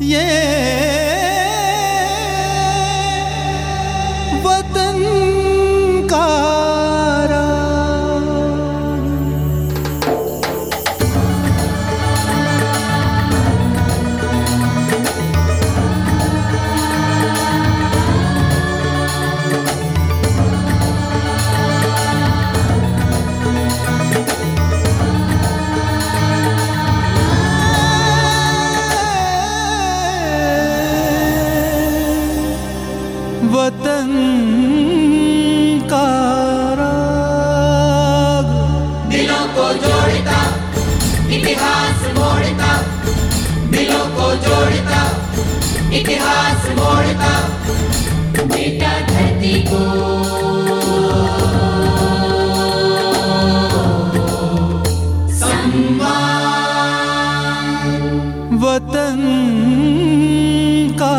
इतिहास वतन का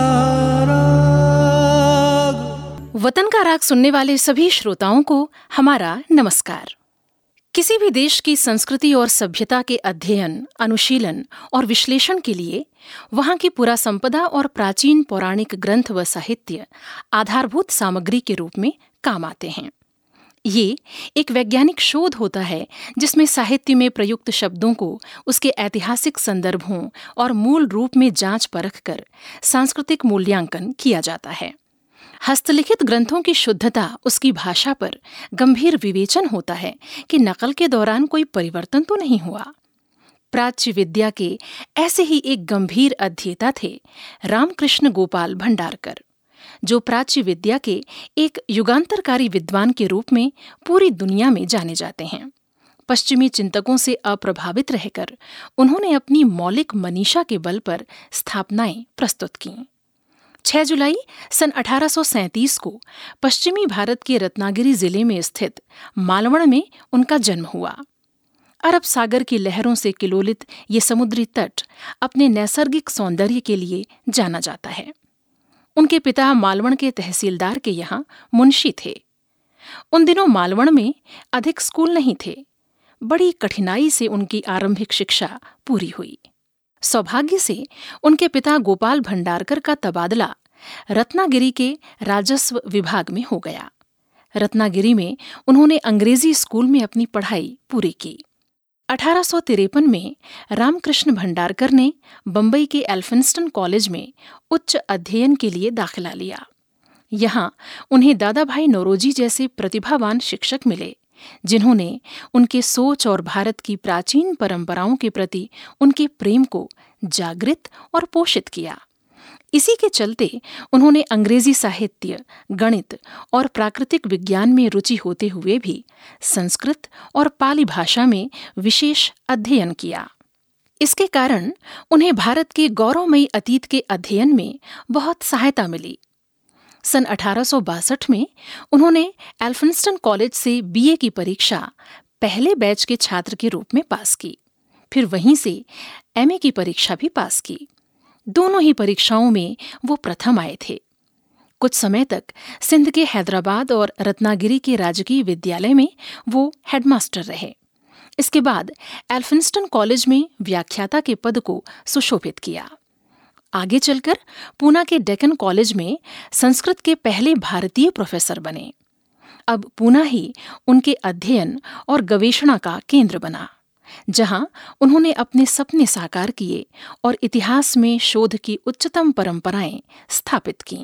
वतन का राग सुनने वाले सभी श्रोताओं को हमारा नमस्कार। किसी भी देश की संस्कृति और सभ्यता के अध्ययन, अनुशीलन और विश्लेषण के लिए वहाँ की पुरा संपदा और प्राचीन पौराणिक ग्रंथ व साहित्य आधारभूत सामग्री के रूप में काम आते हैं। ये एक वैज्ञानिक शोध होता है, जिसमें साहित्य में प्रयुक्त शब्दों को उसके ऐतिहासिक संदर्भों और मूल रूप में जाँच परख कर सांस्कृतिक मूल्यांकन किया जाता है। हस्तलिखित ग्रंथों की शुद्धता उसकी भाषा पर गंभीर विवेचन होता है कि नकल के दौरान कोई परिवर्तन तो नहीं हुआ। प्राच्य विद्या के ऐसे ही एक गंभीर अध्येता थे रामकृष्ण गोपाल भंडारकर, जो प्राच्य विद्या के एक युगांतरकारी विद्वान के रूप में पूरी दुनिया में जाने जाते हैं। पश्चिमी चिंतकों से अप्रभावित रहकर उन्होंने अपनी मौलिक मनीषा के बल पर स्थापनाएँ प्रस्तुत की। 6 जुलाई सन 1837 को पश्चिमी भारत के रत्नागिरी ज़िले में स्थित मालवण में उनका जन्म हुआ। अरब सागर की लहरों से किलोलित ये समुद्री तट अपने नैसर्गिक सौंदर्य के लिए जाना जाता है। उनके पिता मालवण के तहसीलदार के यहाँ मुंशी थे। उन दिनों मालवण में अधिक स्कूल नहीं थे। बड़ी कठिनाई से उनकी आरंभिक शिक्षा पूरी हुई। सौभाग्य से उनके पिता गोपाल भंडारकर का तबादला रत्नागिरी के राजस्व विभाग में हो गया। रत्नागिरी में उन्होंने अंग्रेज़ी स्कूल में अपनी पढ़ाई पूरी की। अठारह सौ तिरपन में रामकृष्ण भंडारकर ने बम्बई के एल्फिंस्टन कॉलेज में उच्च अध्ययन के लिए दाखिला लिया। यहाँ उन्हें दादा भाई नौरोजी जैसे प्रतिभावान शिक्षक मिले। जिन्होंने उनके सोच और भारत की प्राचीन परंपराओं के प्रति उनके प्रेम को जागृत और पोषित किया। इसी के चलते उन्होंने अंग्रेज़ी साहित्य, गणित और प्राकृतिक विज्ञान में रुचि होते हुए भी संस्कृत और पाली भाषा में विशेष अध्ययन किया। इसके कारण उन्हें भारत के गौरवमयी अतीत के अध्ययन में बहुत सहायता मिली। सन अठारह सौ बासठ में उन्होंने एल्फिंस्टन कॉलेज से बीए की परीक्षा पहले बैच के छात्र के रूप में पास की। फिर वहीं से एमए की परीक्षा भी पास की। दोनों ही परीक्षाओं में वो प्रथम आए थे। कुछ समय तक सिंध के हैदराबाद और रत्नागिरी के राजकीय विद्यालय में वो हेडमास्टर रहे। इसके बाद एल्फिंस्टन कॉलेज में व्याख्याता के पद को सुशोभित किया। आगे चलकर पूना के डेकन कॉलेज में संस्कृत के पहले भारतीय प्रोफेसर बने। अब पूना ही उनके अध्ययन और गवेषणा का केंद्र बना, जहाँ उन्होंने अपने सपने साकार किए और इतिहास में शोध की उच्चतम परंपराएँ स्थापित की।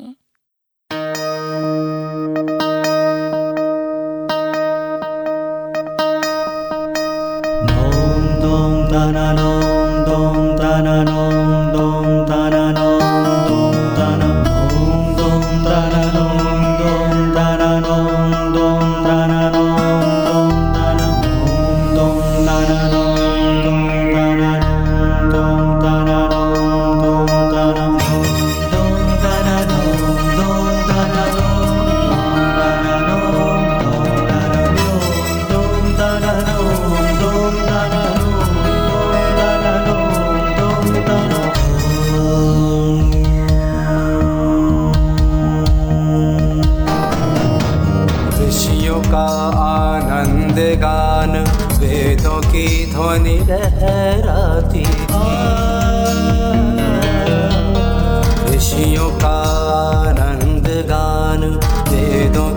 निरहराती ऋषियों का आनंद गान, वेदों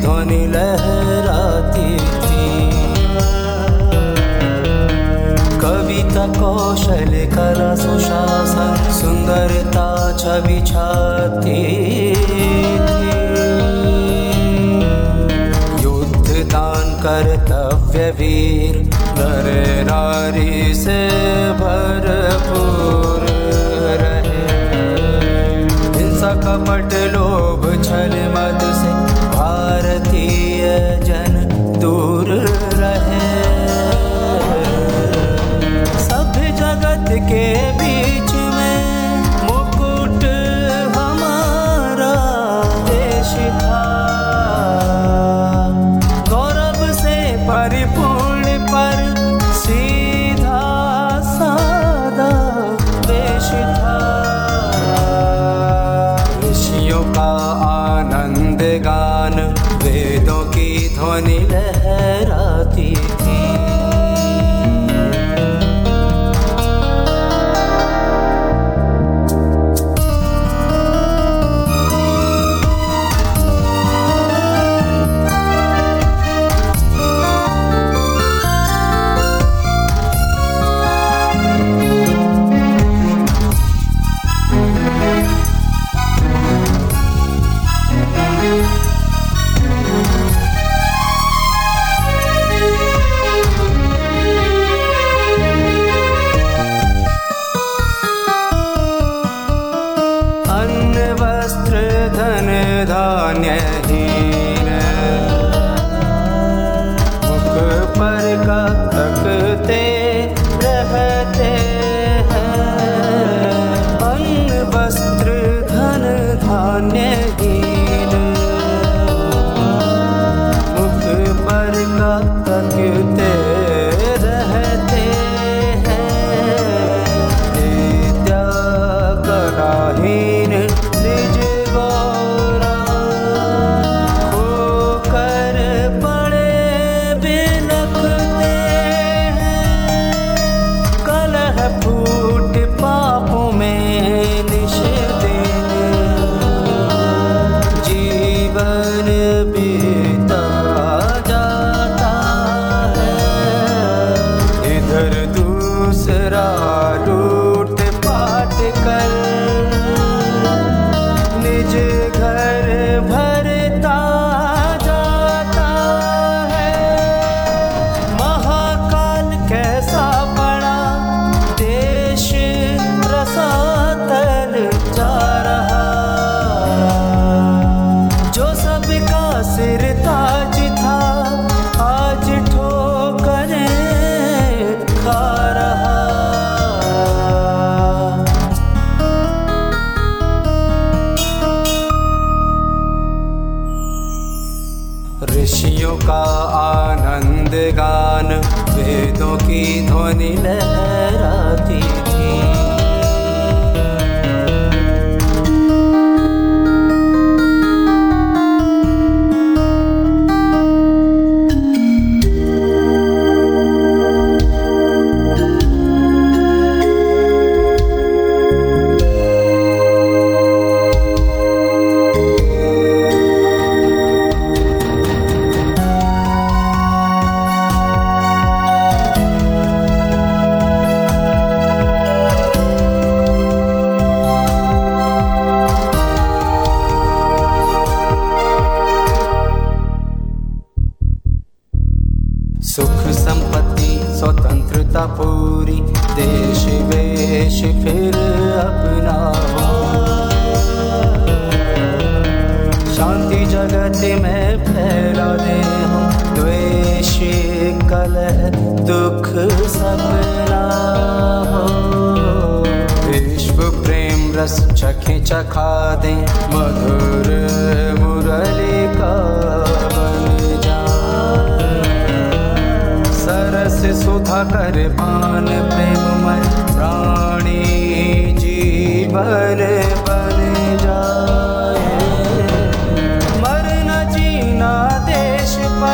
ध्वनि लहराती थी। कविता कौशल, कला, सुशासन, सुंदरता, छवि छाती युद्ध दान, कर्तव्य वीर नर से भरपूर रहे। हिंसा कपट लोभ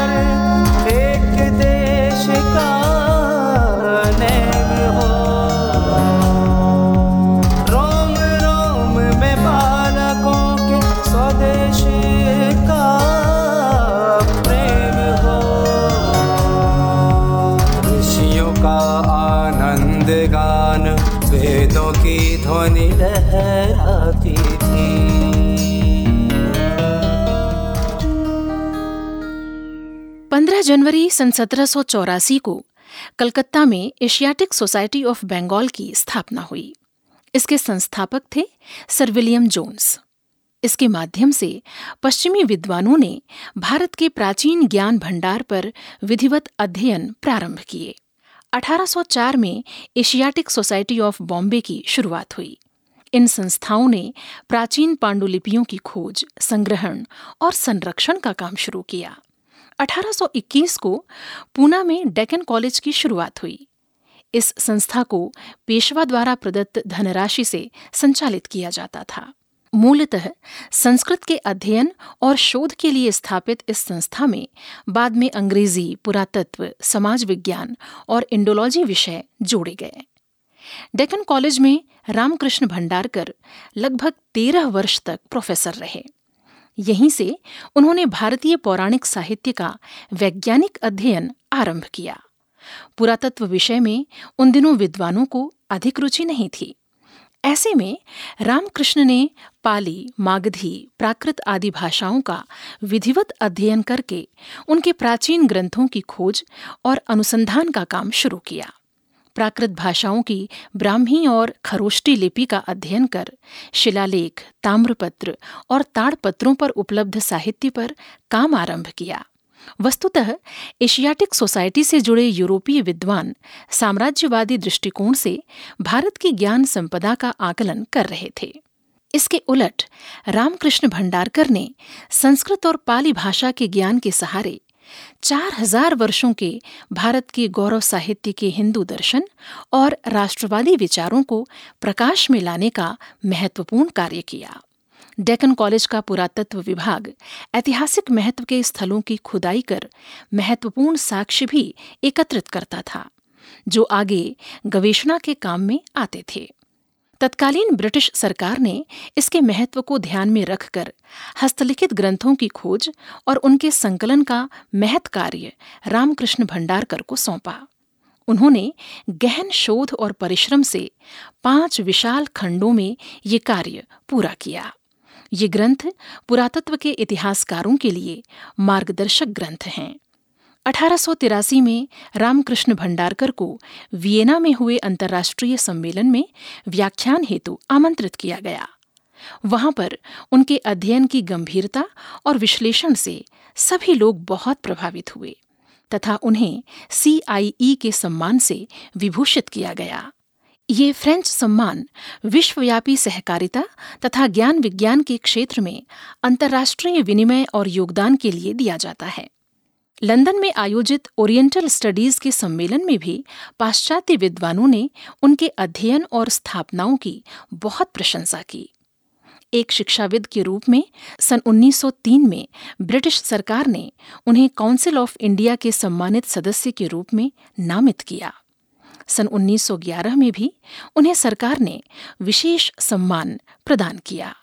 देश जनवरी सन सत्रह सौ चौरासी को कलकत्ता में एशियाटिक सोसाइटी ऑफ़ बंगाल की स्थापना हुई। इसके संस्थापक थे सर विलियम जोन्स। इसके माध्यम से पश्चिमी विद्वानों ने भारत के प्राचीन ज्ञान भंडार पर विधिवत अध्ययन प्रारंभ किए। 1804 में एशियाटिक सोसाइटी ऑफ़ बॉम्बे की शुरुआत हुई। इन संस्थाओं ने प्राचीन पांडुलिपियों की खोज, संग्रहण और संरक्षण का काम शुरू किया। 1821 को पूना में डेकन कॉलेज की शुरुआत हुई। इस संस्था को पेशवा द्वारा प्रदत्त धनराशि से संचालित किया जाता था। मूलतः संस्कृत के अध्ययन और शोध के लिए स्थापित इस संस्था में बाद में अंग्रेज़ी, पुरातत्व, समाज विज्ञान और इंडोलॉजी विषय जोड़े गए। डेकन कॉलेज में रामकृष्ण भंडारकर लगभग तेरह वर्ष तक प्रोफेसर रहे। यहीं से उन्होंने भारतीय पौराणिक साहित्य का वैज्ञानिक अध्ययन आरंभ किया। पुरातत्व विषय में उन दिनों विद्वानों को अधिक रुचि नहीं थी। ऐसे में रामकृष्ण ने पाली, मागधी, प्राकृत आदि भाषाओं का विधिवत अध्ययन करके उनके प्राचीन ग्रंथों की खोज और अनुसंधान का काम शुरू किया। प्राकृत भाषाओं की ब्राह्मी और खरोष्टी लिपि का अध्ययन कर, शिलालेख, ताम्रपत्र और ताड़पत्रों पर उपलब्ध साहित्य पर काम आरंभ किया। वस्तुतः, एशियाटिक सोसाइटी से जुड़े यूरोपीय विद्वान साम्राज्यवादी दृष्टिकोण से भारत की ज्ञान संपदा का आकलन कर रहे थे। इसके उलट, रामकृष्ण भंडारकर ने संस्कृत और पाली भाषा के ज्ञान के सहारे चार हज़ार वर्षों के भारत के गौरव साहित्य के हिंदू दर्शन और राष्ट्रवादी विचारों को प्रकाश में लाने का महत्वपूर्ण कार्य किया। डेकन कॉलेज का पुरातत्व विभाग ऐतिहासिक महत्व के स्थलों की खुदाई कर महत्वपूर्ण साक्ष्य भी एकत्रित करता था, जो आगे गवेषणा के काम में आते थे। तत्कालीन ब्रिटिश सरकार ने इसके महत्व को ध्यान में रखकर हस्तलिखित ग्रंथों की खोज और उनके संकलन का महत कार्य रामकृष्ण भंडारकर को सौंपा। उन्होंने गहन शोध और परिश्रम से पाँच विशाल खंडों में ये कार्य पूरा किया। ये ग्रंथ पुरातत्व के इतिहासकारों के लिए मार्गदर्शक ग्रंथ हैं। अठारह सौ तिरासी में रामकृष्ण भंडारकर को वियना में हुए अंतर्राष्ट्रीय सम्मेलन में व्याख्यान हेतु आमंत्रित किया गया। वहाँ पर उनके अध्ययन की गंभीरता और विश्लेषण से सभी लोग बहुत प्रभावित हुए, तथा उन्हें सीआईई के सम्मान से विभूषित किया गया। ये फ्रेंच सम्मान विश्वव्यापी सहकारिता तथा ज्ञान विज्ञान के क्षेत्र में अंतर्राष्ट्रीय विनिमय और योगदान के लिए दिया जाता है। लंदन में आयोजित ओरिएंटल स्टडीज़ के सम्मेलन में भी पाश्चात्य विद्वानों ने उनके अध्ययन और स्थापनाओं की बहुत प्रशंसा की। एक शिक्षाविद के रूप में, सन 1903 में ब्रिटिश सरकार ने उन्हें काउंसिल ऑफ़ इंडिया के सम्मानित सदस्य के रूप में नामित किया। सन 1911 में भी उन्हें सरकार ने विशेष सम्मान प्रदान किया।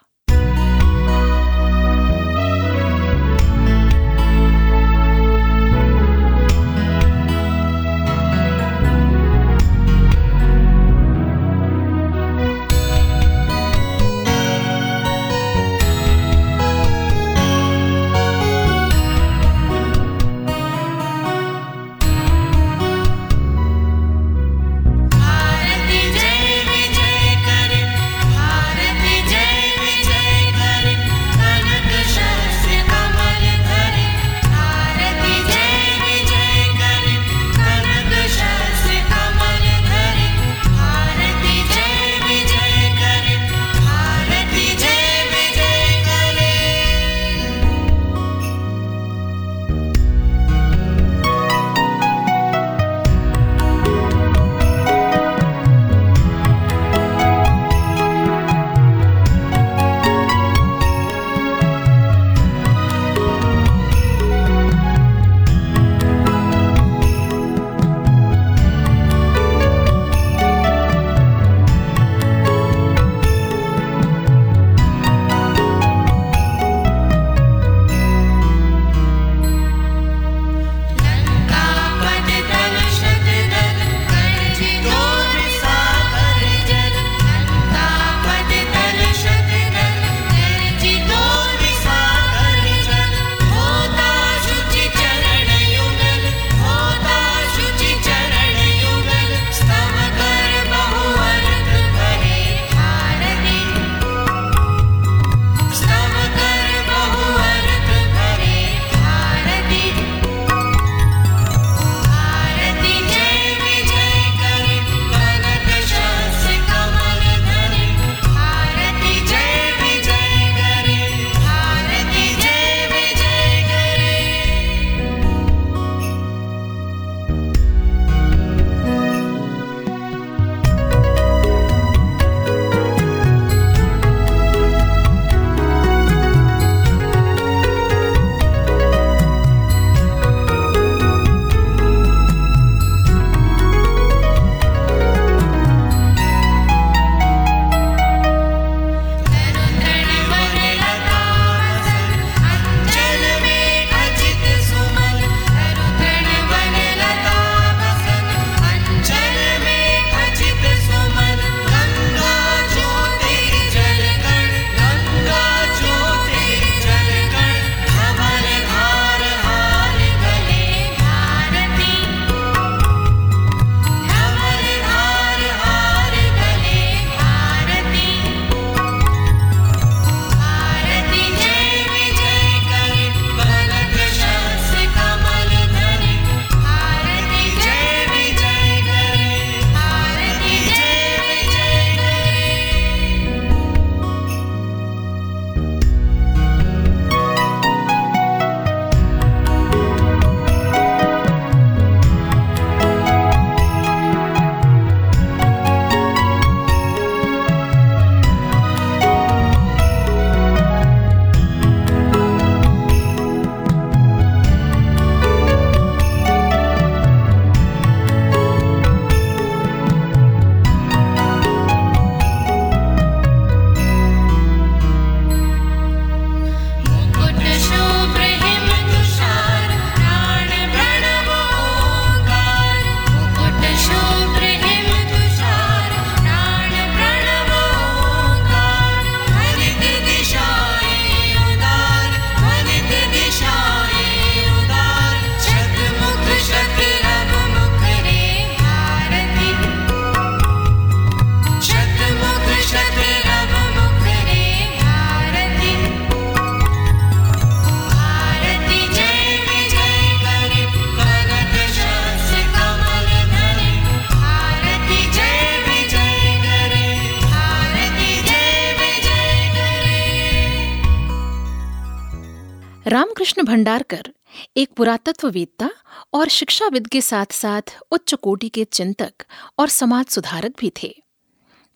रामकृष्ण भंडारकर, एक पुरातत्ववेत्ता और शिक्षाविद के साथ साथ उच्च कोटि के चिंतक और समाज सुधारक भी थे।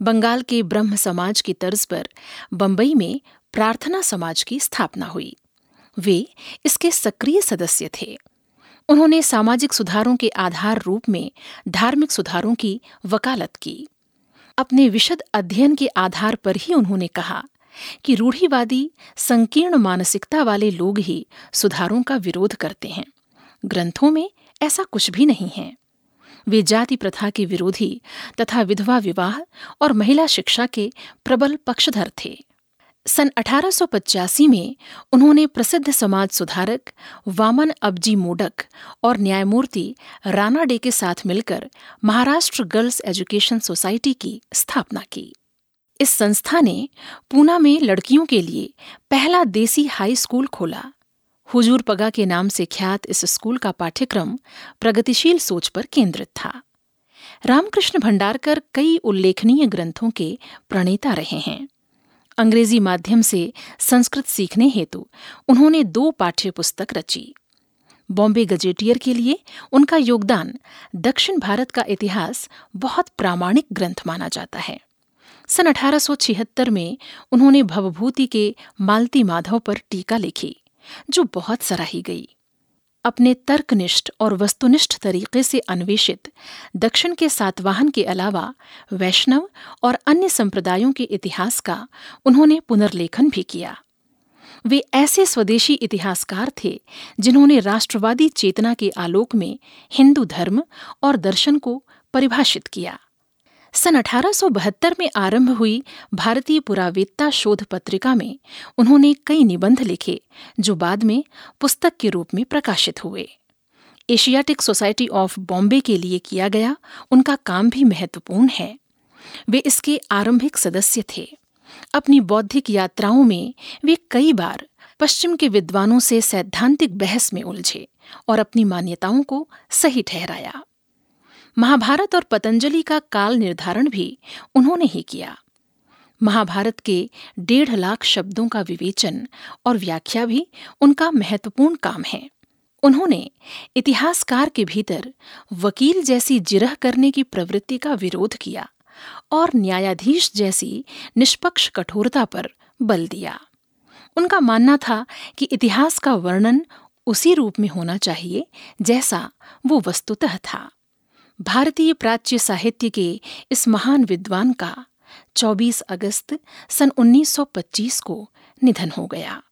बंगाल के ब्रह्म समाज की तर्ज पर बंबई में प्रार्थना समाज की स्थापना हुई। वे इसके सक्रिय सदस्य थे। उन्होंने सामाजिक सुधारों के आधार रूप में धार्मिक सुधारों की वकालत की। अपने विशद अध्ययन के आधार पर ही उन्होंने कहा कि रूढ़ीवादी, संकीर्ण मानसिकता वाले लोग ही सुधारों का विरोध करते हैं। ग्रंथों में ऐसा कुछ भी नहीं है। वे जाति प्रथा के विरोधी तथा विधवा विवाह और महिला शिक्षा के प्रबल पक्षधर थे। सन 1885 में उन्होंने प्रसिद्ध समाज सुधारक वामन अबजी मोडक और न्यायमूर्ति राणा डे के साथ मिलकर महाराष्ट्र गर्ल्स एजुकेशन सोसाइटी की स्थापना की। इस संस्था ने पूना में लड़कियों के लिए पहला देसी हाई स्कूल खोला। हुजूर पगा के नाम से ख्यात इस स्कूल का पाठ्यक्रम प्रगतिशील सोच पर केंद्रित था। रामकृष्ण भंडारकर कई उल्लेखनीय ग्रंथों के प्रणेता रहे हैं। अंग्रेज़ी माध्यम से संस्कृत सीखने हेतु उन्होंने दो पाठ्य पुस्तक रची। बॉम्बे गजेटियर के लिए उनका योगदान दक्षिण भारत का इतिहास बहुत प्रामाणिक ग्रंथ माना जाता है। सन 1876 में उन्होंने भवभूति के मालती माधव पर टीका लिखी, जो बहुत सराही गई। अपने तर्कनिष्ठ और वस्तुनिष्ठ तरीके से अन्वेषित, दक्षिण के सातवाहन के अलावा वैष्णव और अन्य संप्रदायों के इतिहास का उन्होंने पुनर्लेखन भी किया। वे ऐसे स्वदेशी इतिहासकार थे, जिन्होंने राष्ट्रवादी चेतना के आलोक में हिंदू धर्म और दर्शन को परिभाषित किया। सन 1872 में आरंभ हुई भारतीय पुरावेत्ता शोध पत्रिका में उन्होंने कई निबंध लिखे, जो बाद में पुस्तक के रूप में प्रकाशित हुए। एशियाटिक सोसाइटी ऑफ़ बॉम्बे के लिए किया गया उनका काम भी महत्वपूर्ण है। वे इसके आरंभिक सदस्य थे। अपनी बौद्धिक यात्राओं में वे कई बार पश्चिम के विद्वानों से सैद्धांतिक बहस में उलझे और अपनी मान्यताओं को सही ठहराया। महाभारत और पतंजलि का काल निर्धारण भी उन्होंने ही किया। महाभारत के डेढ़ लाख शब्दों का विवेचन और व्याख्या भी उनका महत्वपूर्ण काम है। उन्होंने इतिहासकार के भीतर वकील जैसी जिरह करने की प्रवृत्ति का विरोध किया और न्यायाधीश जैसी निष्पक्ष कठोरता पर बल दिया। उनका मानना था कि इतिहास का वर्णन उसी रूप में होना चाहिए जैसा वो वस्तुतः था। भारतीय प्राच्य साहित्य के इस महान विद्वान का 24 अगस्त सन 1925 को निधन हो गया।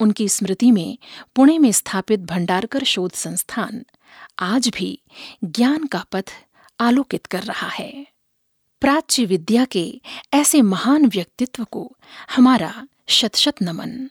उनकी स्मृति में पुणे में स्थापित भंडारकर शोध संस्थान आज भी ज्ञान का पथ आलोकित कर रहा है। प्राच्य विद्या के ऐसे महान व्यक्तित्व को हमारा शत शत नमन।